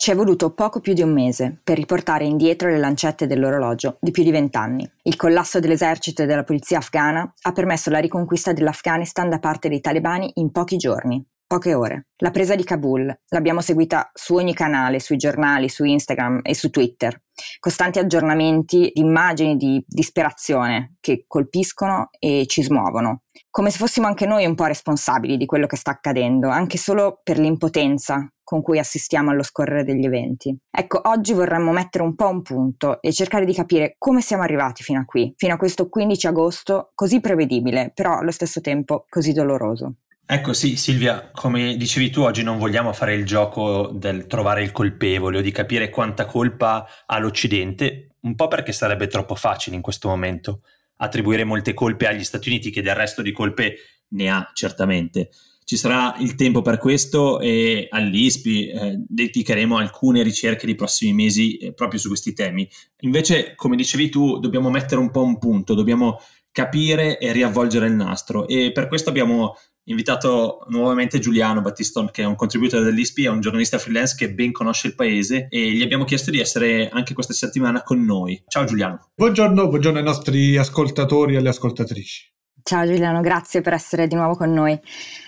ci è voluto poco più di un mese per riportare indietro le lancette dell'orologio di più di vent'anni. Il collasso dell'esercito e della polizia afghana ha permesso la riconquista dell'Afghanistan da parte dei talebani in pochi giorni, poche ore. La presa di Kabul l'abbiamo seguita su ogni canale, sui giornali, su Instagram e su Twitter. Costanti aggiornamenti di immagini di disperazione che colpiscono e ci smuovono. Come se fossimo anche noi un po' responsabili di quello che sta accadendo, anche solo per l'impotenza con cui assistiamo allo scorrere degli eventi. Ecco, oggi vorremmo mettere un po' un punto e cercare di capire come siamo arrivati fino a qui, fino a questo 15 agosto così prevedibile, però allo stesso tempo così doloroso. Ecco sì, Silvia, come dicevi tu, oggi non vogliamo fare il gioco del trovare il colpevole o di capire quanta colpa ha l'Occidente, un po' perché sarebbe troppo facile in questo momento attribuire molte colpe agli Stati Uniti, che del resto di colpe ne ha certamente ci sarà il tempo per questo e all'ISPI eh, dedicheremo alcune ricerche nei prossimi mesi eh, proprio su questi temi. Invece, come dicevi tu, dobbiamo mettere un po' un punto, dobbiamo capire e riavvolgere il nastro e per questo abbiamo invitato nuovamente Giuliano Battiston che è un contributore dell'ISPI, è un giornalista freelance che ben conosce il paese e gli abbiamo chiesto di essere anche questa settimana con noi. Ciao Giuliano. Buongiorno, buongiorno ai nostri ascoltatori e alle ascoltatrici. Ciao Giuliano, grazie per essere di nuovo con noi.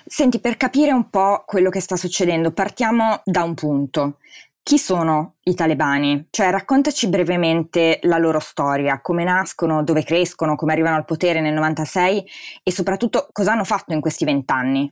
Senti, per capire un po' quello che sta succedendo, partiamo da un punto. Chi sono i talebani? Cioè, raccontaci brevemente la loro storia, come nascono, dove crescono, come arrivano al potere nel 96 e soprattutto cosa hanno fatto in questi vent'anni.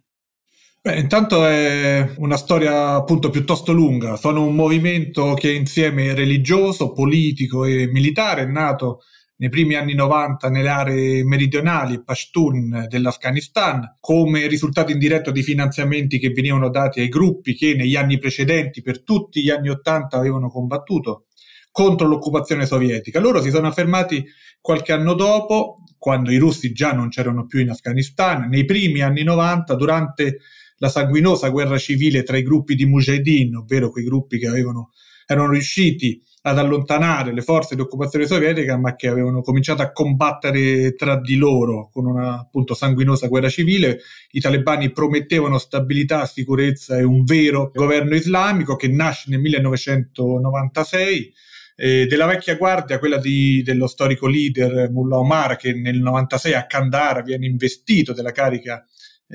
Beh, intanto è una storia appunto piuttosto lunga. Sono un movimento che è insieme religioso, politico e militare, è nato nei primi anni 90 nelle aree meridionali Pashtun dell'Afghanistan come risultato indiretto di finanziamenti che venivano dati ai gruppi che negli anni precedenti per tutti gli anni 80 avevano combattuto contro l'occupazione sovietica. Loro si sono affermati qualche anno dopo, quando i russi già non c'erano più in Afghanistan, nei primi anni 90, durante la sanguinosa guerra civile tra i gruppi di Mujahideen, ovvero quei gruppi che avevano, erano riusciti ad allontanare le forze di occupazione sovietica, ma che avevano cominciato a combattere tra di loro con una appunto sanguinosa guerra civile. I talebani promettevano stabilità, sicurezza e un vero governo islamico che nasce nel 1996 eh, della vecchia guardia, quella di, dello storico leader Mullah Omar, che nel 96 a Kandahar viene investito della carica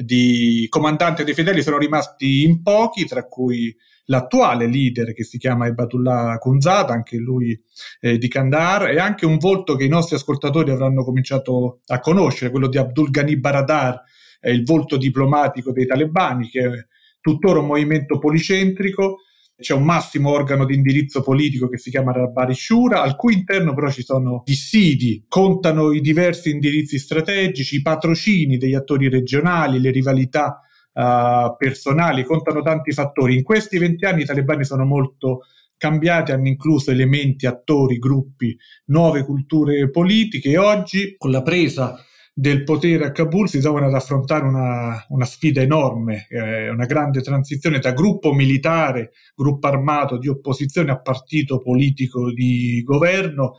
di comandante dei fedeli, sono rimasti in pochi, tra cui l'attuale leader che si chiama Ebatullah Kunzada, anche lui eh, di Kandahar, e anche un volto che i nostri ascoltatori avranno cominciato a conoscere, quello di Abdul Ghani Baradar, eh, il volto diplomatico dei talebani, che è tuttora un movimento policentrico. C'è un massimo organo di indirizzo politico che si chiama Rabari Shura, al cui interno però ci sono dissidi, contano i diversi indirizzi strategici, i patrocini degli attori regionali, le rivalità uh, personali, contano tanti fattori. In questi vent'anni i talebani sono molto cambiati, hanno incluso elementi, attori, gruppi, nuove culture politiche e oggi con la presa del potere a Kabul si trovano ad affrontare una, una sfida enorme, eh, una grande transizione da gruppo militare, gruppo armato di opposizione a partito politico di governo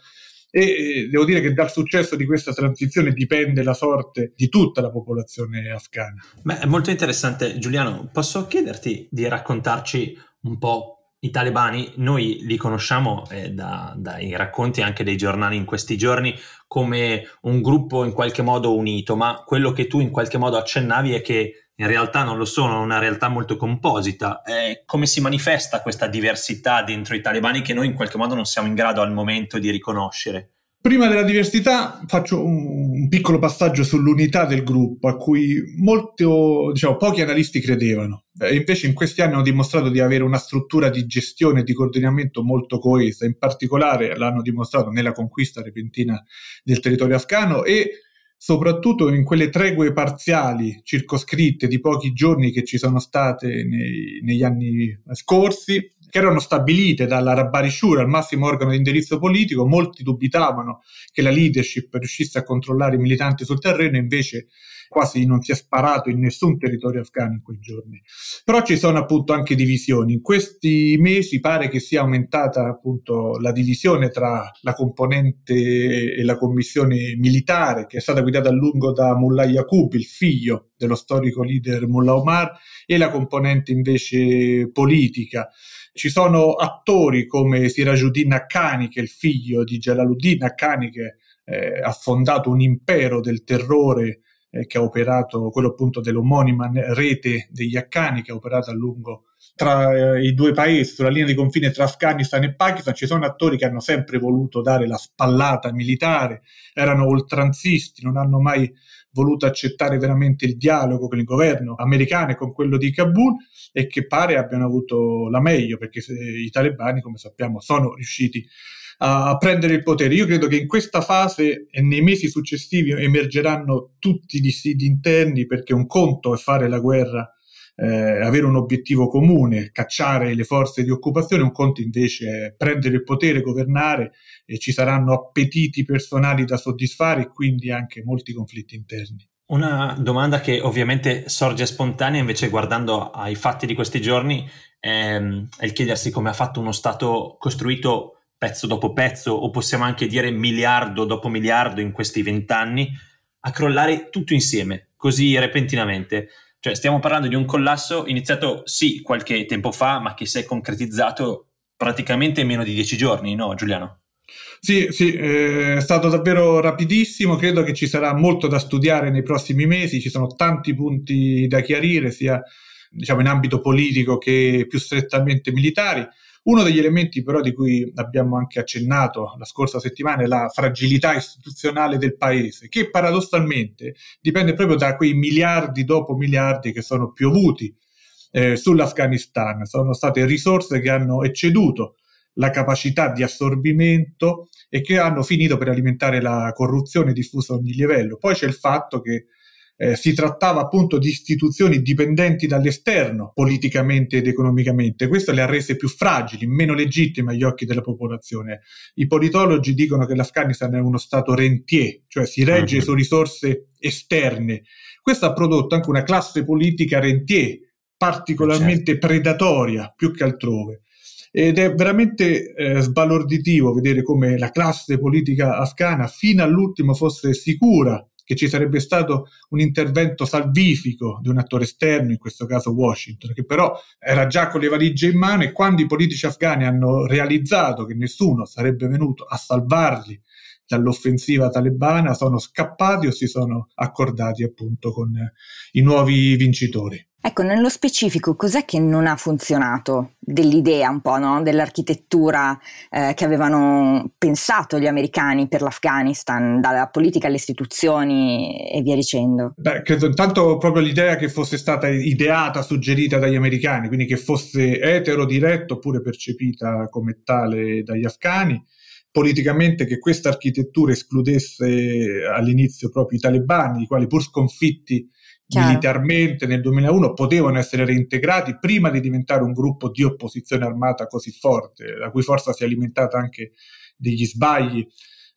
e devo dire che dal successo di questa transizione dipende la sorte di tutta la popolazione afghana. Beh, è molto interessante. Giuliano, posso chiederti di raccontarci un po' i talebani, noi li conosciamo eh, da, dai racconti anche dei giornali in questi giorni come un gruppo in qualche modo unito, ma quello che tu in qualche modo accennavi è che in realtà non lo sono, è una realtà molto composita. Eh, come si manifesta questa diversità dentro i talebani che noi in qualche modo non siamo in grado al momento di riconoscere? Prima della diversità faccio un, un piccolo passaggio sull'unità del gruppo a cui molto, diciamo, pochi analisti credevano. Eh, invece in questi anni hanno dimostrato di avere una struttura di gestione e di coordinamento molto coesa, in particolare l'hanno dimostrato nella conquista repentina del territorio afghano e soprattutto in quelle tregue parziali, circoscritte di pochi giorni che ci sono state nei, negli anni scorsi, che erano stabilite dalla Rabbari Shura, il massimo organo di indirizzo politico, molti dubitavano che la leadership riuscisse a controllare i militanti sul terreno, invece quasi non si è sparato in nessun territorio afghano in quei giorni. Però ci sono appunto anche divisioni. In questi mesi pare che sia aumentata appunto la divisione tra la componente e la commissione militare che è stata guidata a lungo da Mullah Yaqub, il figlio dello storico leader Mullah Omar, e la componente invece politica. Ci sono attori come Sirajuddin Haqqani, che è il figlio di Jalaluddin Haqqani, che eh, ha fondato un impero del terrore eh, che ha operato, quello appunto dell'omonima rete degli Accani che ha operato a lungo tra eh, i due paesi, sulla linea di confine tra Afghanistan e Pakistan, ci sono attori che hanno sempre voluto dare la spallata militare, erano oltranzisti, non hanno mai voluto accettare veramente il dialogo con il governo americano e con quello di Kabul e che pare abbiano avuto la meglio perché i talebani, come sappiamo, sono riusciti a prendere il potere. Io credo che in questa fase e nei mesi successivi emergeranno tutti i dissidi interni perché un conto è fare la guerra, eh, avere un obiettivo comune, cacciare le forze di occupazione, un conto invece è prendere il potere, governare e ci saranno appetiti personali da soddisfare e quindi anche molti conflitti interni. Una domanda che ovviamente sorge spontanea invece guardando ai fatti di questi giorni è, è il chiedersi come ha fatto uno Stato costruito pezzo dopo pezzo, o possiamo anche dire miliardo dopo miliardo in questi vent'anni, a crollare tutto insieme, così repentinamente. Cioè, stiamo parlando di un collasso iniziato sì qualche tempo fa, ma che si è concretizzato praticamente in meno di dieci giorni, no, Giuliano? Sì, sì, eh, è stato davvero rapidissimo, credo che ci sarà molto da studiare nei prossimi mesi, ci sono tanti punti da chiarire, sia diciamo, in ambito politico che più strettamente militari. Uno degli elementi però di cui abbiamo anche accennato la scorsa settimana è la fragilità istituzionale del paese, che paradossalmente dipende proprio da quei miliardi dopo miliardi che sono piovuti eh, sull'Afghanistan. Sono state risorse che hanno ecceduto la capacità di assorbimento e che hanno finito per alimentare la corruzione diffusa a ogni livello. Poi c'è il fatto che eh, si trattava appunto di istituzioni dipendenti dall'esterno politicamente ed economicamente. Questo le ha rese più fragili, meno legittime agli occhi della popolazione. I politologi dicono che l'Afghanistan è uno stato rentier, cioè si regge uh-huh. su risorse esterne. Questo ha prodotto anche una classe politica rentier, particolarmente certo. predatoria più che altrove. Ed è veramente eh, sbalorditivo vedere come la classe politica afghana fino all'ultimo fosse sicura che ci sarebbe stato un intervento salvifico di un attore esterno, in questo caso Washington, che però era già con le valigie in mano e quando i politici afghani hanno realizzato che nessuno sarebbe venuto a salvarli dall'offensiva talebana, sono scappati o si sono accordati appunto con i nuovi vincitori. Ecco, nello specifico, cos'è che non ha funzionato dell'idea un po', no? dell'architettura eh, che avevano pensato gli americani per l'Afghanistan, dalla politica alle istituzioni e via dicendo? Beh, credo intanto proprio l'idea che fosse stata ideata, suggerita dagli americani, quindi che fosse etero diretto oppure percepita come tale dagli afghani politicamente che questa architettura escludesse all'inizio proprio i talebani, i quali pur sconfitti Chiaro. militarmente nel 2001 potevano essere reintegrati prima di diventare un gruppo di opposizione armata così forte, la cui forza si è alimentata anche degli sbagli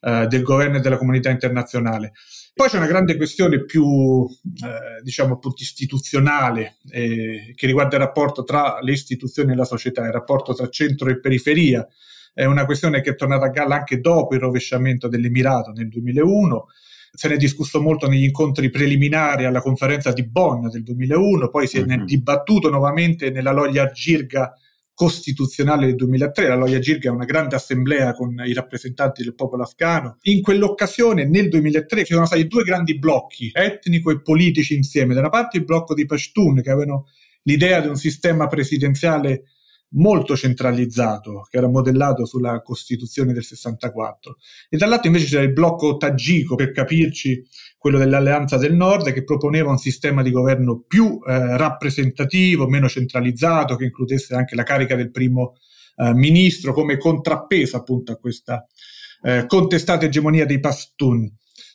eh, del governo e della comunità internazionale. Poi c'è una grande questione più, eh, diciamo, appunto istituzionale eh, che riguarda il rapporto tra le istituzioni e la società, il rapporto tra centro e periferia. È una questione che è tornata a galla anche dopo il rovesciamento dell'Emirato nel 2001 se ne è discusso molto negli incontri preliminari alla conferenza di Bonn del 2001, poi si è mm-hmm. dibattuto nuovamente nella Loya Girga costituzionale del 2003. La Loya Girga è una grande assemblea con i rappresentanti del popolo afghano. In quell'occasione, nel 2003, ci sono stati due grandi blocchi etnico e politici insieme. Da una parte il blocco di Pashtun, che avevano l'idea di un sistema presidenziale molto centralizzato, che era modellato sulla Costituzione del 64, e dall'altro invece c'era il blocco tagico, per capirci, quello dell'Alleanza del Nord, che proponeva un sistema di governo più eh, rappresentativo, meno centralizzato, che includesse anche la carica del primo eh, ministro come contrappeso appunto a questa eh, contestata egemonia dei Pashtun.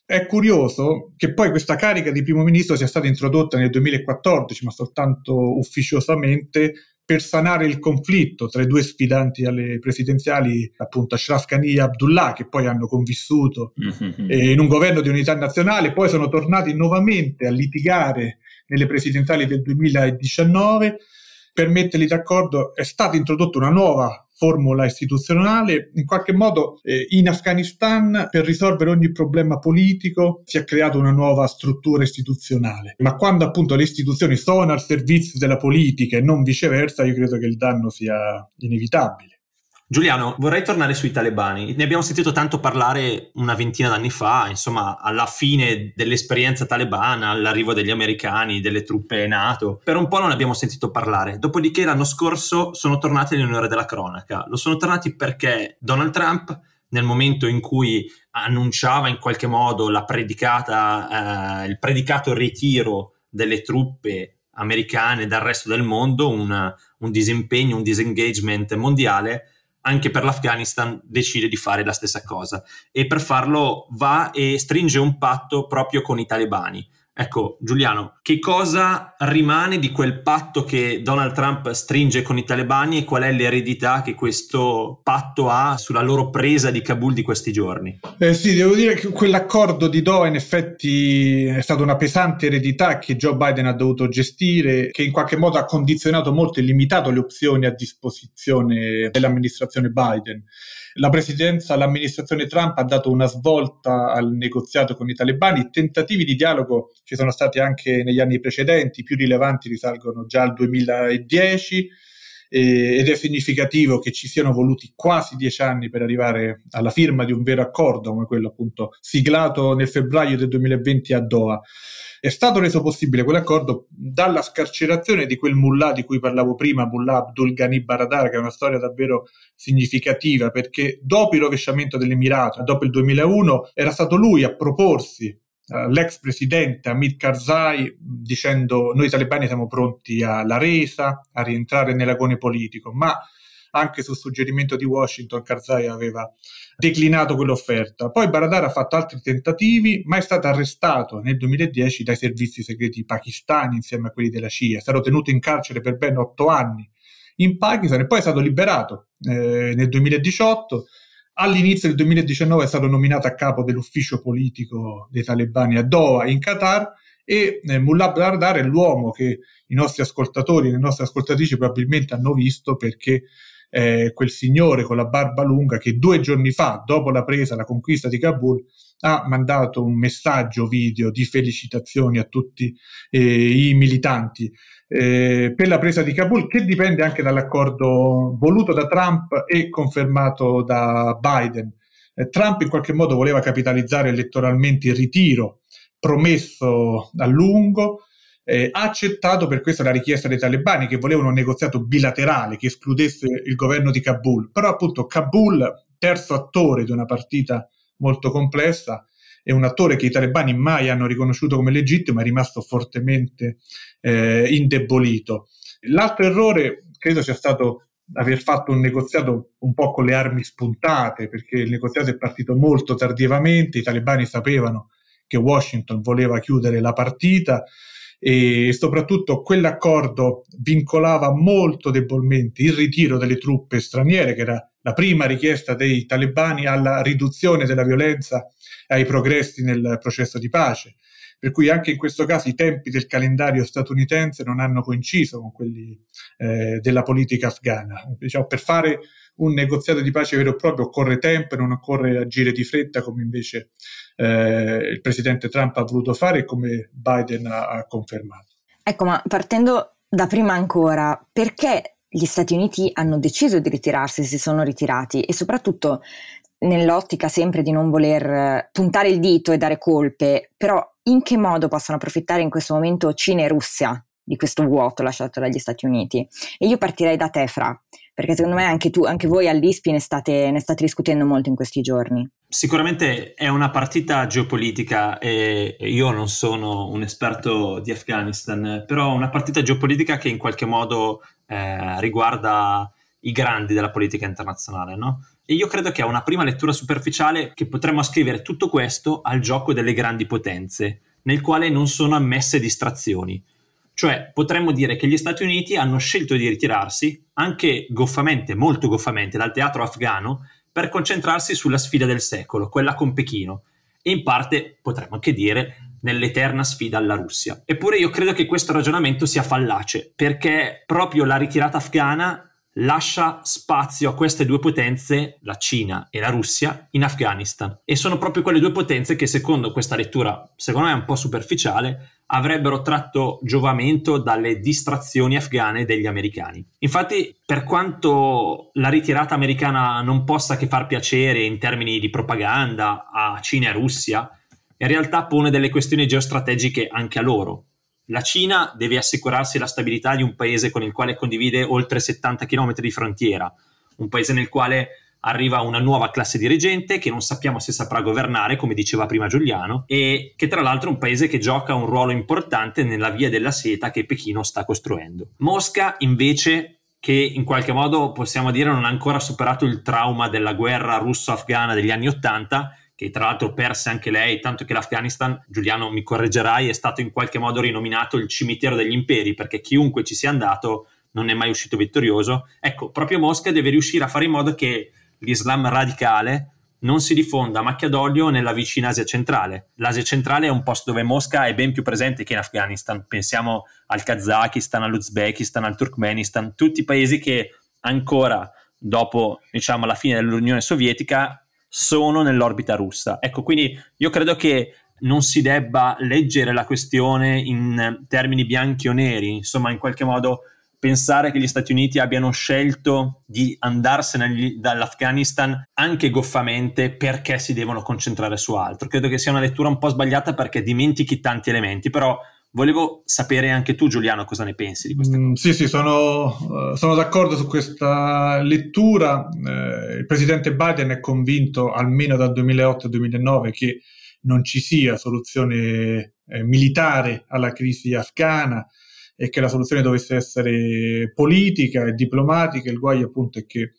È curioso che poi questa carica di primo ministro sia stata introdotta nel 2014, ma soltanto ufficiosamente per sanare il conflitto tra i due sfidanti alle presidenziali, appunto Ashraf Ghani e Abdullah, che poi hanno convissuto mm-hmm. eh, in un governo di unità nazionale, poi sono tornati nuovamente a litigare nelle presidenziali del 2019. Per metterli d'accordo è stata introdotta una nuova formula istituzionale, in qualche modo eh, in Afghanistan per risolvere ogni problema politico si è creata una nuova struttura istituzionale, ma quando appunto le istituzioni sono al servizio della politica e non viceversa, io credo che il danno sia inevitabile. Giuliano, vorrei tornare sui talebani. Ne abbiamo sentito tanto parlare una ventina d'anni fa, insomma, alla fine dell'esperienza talebana, all'arrivo degli americani, delle truppe NATO. Per un po' non abbiamo sentito parlare. Dopodiché l'anno scorso sono tornati nell'onore della cronaca. Lo sono tornati perché Donald Trump, nel momento in cui annunciava in qualche modo predicata, eh, il predicato ritiro delle truppe americane dal resto del mondo, un, un disimpegno, un disengagement mondiale, anche per l'Afghanistan decide di fare la stessa cosa e per farlo va e stringe un patto proprio con i talebani. Ecco, Giuliano, che cosa rimane di quel patto che Donald Trump stringe con i talebani e qual è l'eredità che questo patto ha sulla loro presa di Kabul di questi giorni? Eh sì, devo dire che quell'accordo di Doha in effetti è stata una pesante eredità che Joe Biden ha dovuto gestire, che in qualche modo ha condizionato molto e limitato le opzioni a disposizione dell'amministrazione Biden la presidenza, l'amministrazione Trump ha dato una svolta al negoziato con i talebani, tentativi di dialogo ci sono stati anche negli anni precedenti, più rilevanti risalgono già al 2010 ed è significativo che ci siano voluti quasi dieci anni per arrivare alla firma di un vero accordo come quello appunto siglato nel febbraio del 2020 a Doha. È stato reso possibile quell'accordo dalla scarcerazione di quel mullah di cui parlavo prima, Mullah Abdul Ghani Baradar, che è una storia davvero significativa perché dopo il rovesciamento dell'Emirato, dopo il 2001, era stato lui a proporsi l'ex presidente Hamid Karzai dicendo noi talebani siamo pronti alla resa, a rientrare nell'agone politico, ma anche su suggerimento di Washington Karzai aveva declinato quell'offerta. Poi Baradar ha fatto altri tentativi, ma è stato arrestato nel 2010 dai servizi segreti pakistani insieme a quelli della CIA. È stato tenuto in carcere per ben otto anni in Pakistan e poi è stato liberato eh, nel 2018. All'inizio del 2019 è stato nominato a capo dell'ufficio politico dei talebani a Doha, in Qatar, e eh, Mullah Baradar è l'uomo che i nostri ascoltatori e le nostre ascoltatrici probabilmente hanno visto perché eh, quel signore con la barba lunga che due giorni fa, dopo la presa, la conquista di Kabul, ha mandato un messaggio video di felicitazioni a tutti eh, i militanti eh, per la presa di Kabul, che dipende anche dall'accordo voluto da Trump e confermato da Biden. Eh, Trump in qualche modo voleva capitalizzare elettoralmente il ritiro promesso a lungo, eh, ha accettato per questo la richiesta dei talebani che volevano un negoziato bilaterale che escludesse il governo di Kabul. Però appunto Kabul, terzo attore di una partita molto complessa, è un attore che i talebani mai hanno riconosciuto come legittimo, è rimasto fortemente eh, indebolito. L'altro errore credo sia stato aver fatto un negoziato un po' con le armi spuntate, perché il negoziato è partito molto tardivamente, i talebani sapevano che Washington voleva chiudere la partita, e soprattutto quell'accordo vincolava molto debolmente il ritiro delle truppe straniere, che era la prima richiesta dei talebani alla riduzione della violenza e ai progressi nel processo di pace. Per cui anche in questo caso i tempi del calendario statunitense non hanno coinciso con quelli eh, della politica afghana. Diciamo, per fare un negoziato di pace vero e proprio occorre tempo e non occorre agire di fretta come invece eh, il presidente Trump ha voluto fare e come Biden ha, ha confermato. Ecco, ma partendo da prima ancora, perché gli Stati Uniti hanno deciso di ritirarsi, si sono ritirati e soprattutto nell'ottica sempre di non voler eh, puntare il dito e dare colpe, però in che modo possono approfittare in questo momento Cina e Russia di questo vuoto lasciato dagli Stati Uniti? E io partirei da te, Fra, perché secondo me anche tu, anche voi all'ISPI ne state, ne state discutendo molto in questi giorni. Sicuramente è una partita geopolitica e io non sono un esperto di Afghanistan, però una partita geopolitica che in qualche modo eh, riguarda i grandi della politica internazionale, no? E io credo che a una prima lettura superficiale che potremmo ascrivere tutto questo al gioco delle grandi potenze, nel quale non sono ammesse distrazioni. Cioè potremmo dire che gli Stati Uniti hanno scelto di ritirarsi, anche goffamente, molto goffamente, dal teatro afghano per concentrarsi sulla sfida del secolo, quella con Pechino, e in parte potremmo anche dire nell'eterna sfida alla Russia. Eppure io credo che questo ragionamento sia fallace, perché proprio la ritirata afghana lascia spazio a queste due potenze, la Cina e la Russia, in Afghanistan. E sono proprio quelle due potenze che, secondo questa lettura, secondo me un po' superficiale, avrebbero tratto giovamento dalle distrazioni afghane degli americani. Infatti, per quanto la ritirata americana non possa che far piacere in termini di propaganda a Cina e Russia, in realtà pone delle questioni geostrategiche anche a loro. La Cina deve assicurarsi la stabilità di un paese con il quale condivide oltre 70 km di frontiera, un paese nel quale arriva una nuova classe dirigente che non sappiamo se saprà governare, come diceva prima Giuliano, e che tra l'altro è un paese che gioca un ruolo importante nella via della seta che Pechino sta costruendo. Mosca invece che in qualche modo possiamo dire non ha ancora superato il trauma della guerra russo-afghana degli anni Ottanta, che tra l'altro perse anche lei, tanto che l'Afghanistan, Giuliano mi correggerai, è stato in qualche modo rinominato il cimitero degli imperi, perché chiunque ci sia andato non è mai uscito vittorioso. Ecco, proprio Mosca deve riuscire a fare in modo che l'Islam radicale non si diffonda a macchia d'olio nella vicina Asia centrale. L'Asia centrale è un posto dove Mosca è ben più presente che in Afghanistan. Pensiamo al Kazakistan, all'Uzbekistan, al Turkmenistan, tutti paesi che ancora dopo diciamo, la fine dell'Unione Sovietica sono nell'orbita russa. Ecco, quindi io credo che non si debba leggere la questione in termini bianchi o neri, insomma, in qualche modo pensare che gli Stati Uniti abbiano scelto di andarsene dall'Afghanistan anche goffamente perché si devono concentrare su altro. Credo che sia una lettura un po' sbagliata perché dimentichi tanti elementi, però volevo sapere anche tu Giuliano cosa ne pensi di questa mm, cosa. Sì, sì, sono, uh, sono, d'accordo su questa lettura. Uh, il presidente Biden è convinto almeno dal 2008 al 2009 che non ci sia soluzione eh, militare alla crisi afghana e che la soluzione dovesse essere politica e diplomatica. Il guaio appunto è che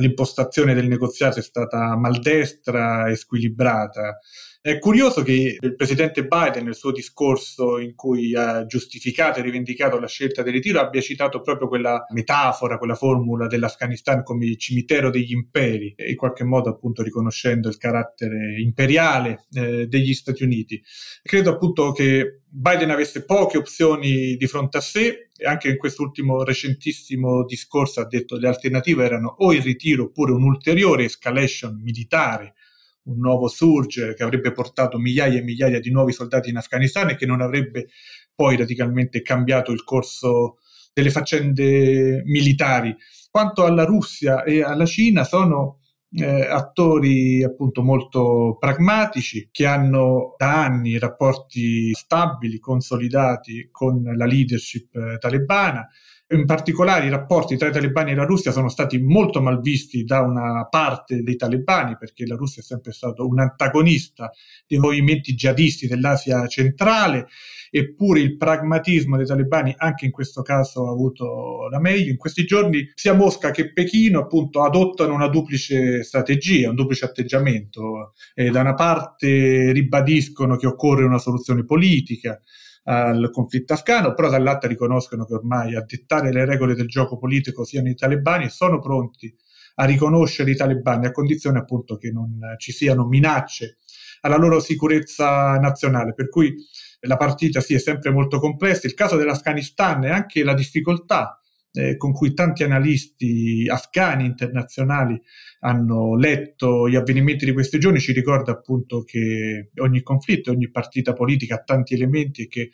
l'impostazione del negoziato è stata maldestra e squilibrata. È curioso che il presidente Biden nel suo discorso in cui ha giustificato e rivendicato la scelta del ritiro abbia citato proprio quella metafora, quella formula dell'Afghanistan come il cimitero degli imperi, in qualche modo appunto riconoscendo il carattere imperiale eh, degli Stati Uniti. Credo appunto che Biden avesse poche opzioni di fronte a sé e anche in quest'ultimo recentissimo discorso ha detto che le alternative erano o il ritiro oppure un'ulteriore escalation militare, un nuovo surge che avrebbe portato migliaia e migliaia di nuovi soldati in Afghanistan e che non avrebbe poi radicalmente cambiato il corso delle faccende militari. Quanto alla Russia e alla Cina sono eh, attori appunto molto pragmatici che hanno da anni rapporti stabili, consolidati con la leadership eh, talebana. In particolare i rapporti tra i talebani e la Russia sono stati molto mal visti da una parte dei talebani perché la Russia è sempre stato un antagonista dei movimenti jihadisti dell'Asia centrale eppure il pragmatismo dei talebani anche in questo caso ha avuto la meglio. In questi giorni sia Mosca che Pechino appunto adottano una duplice strategia, un duplice atteggiamento. E da una parte ribadiscono che occorre una soluzione politica, al conflitto afghano, però dall'altra riconoscono che ormai a dettare le regole del gioco politico siano i talebani e sono pronti a riconoscere i talebani a condizione appunto che non ci siano minacce alla loro sicurezza nazionale. Per cui la partita sì è sempre molto complessa. Il caso dell'Afghanistan e anche la difficoltà eh, con cui tanti analisti afghani internazionali hanno letto gli avvenimenti di questi giorni ci ricorda appunto che ogni conflitto, ogni partita politica ha tanti elementi e che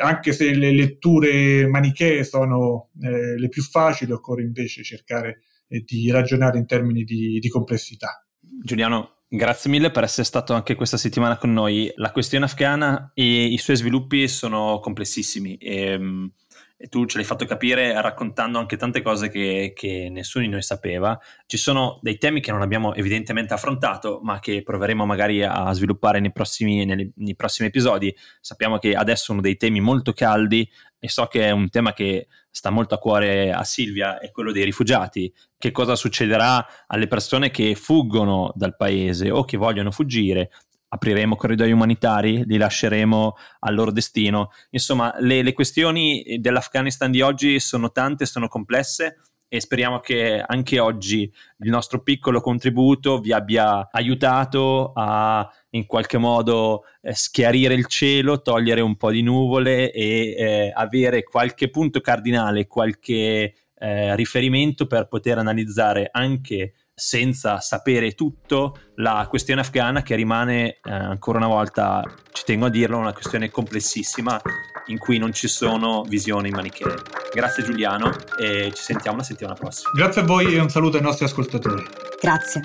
anche se le letture manichee sono eh, le più facili, occorre invece cercare eh, di ragionare in termini di, di complessità. Giuliano, Grazie mille per essere stato anche questa settimana con noi. La questione afghana e i suoi sviluppi sono complessissimi e, ehm, e tu ce l'hai fatto capire raccontando anche tante cose che, che, nessuno di noi sapeva. Ci sono dei temi che non abbiamo evidentemente affrontato, ma che proveremo magari a sviluppare nei prossimi, nei, nei prossimi episodi. Sappiamo che adesso uno dei temi molto caldi e so che è un tema che sta molto a cuore a Silvia, è quello dei rifugiati. Che cosa succederà alle persone che fuggono dal paese o che vogliono fuggire? Apriremo corridoi umanitari, li lasceremo al loro destino. Insomma, le, le questioni dell'Afghanistan di oggi sono tante, sono complesse e speriamo che anche oggi il nostro piccolo contributo vi abbia aiutato a in qualche modo eh, schiarire il cielo, togliere un po' di nuvole e eh, avere qualche punto cardinale, qualche eh, riferimento per poter analizzare anche senza sapere tutto la questione afghana che rimane eh, ancora una volta, ci tengo a dirlo, una questione complessissima in cui non ci sono visioni manichee. Grazie Giuliano e ci sentiamo la settimana prossima. Grazie a voi e un saluto ai nostri ascoltatori. Grazie.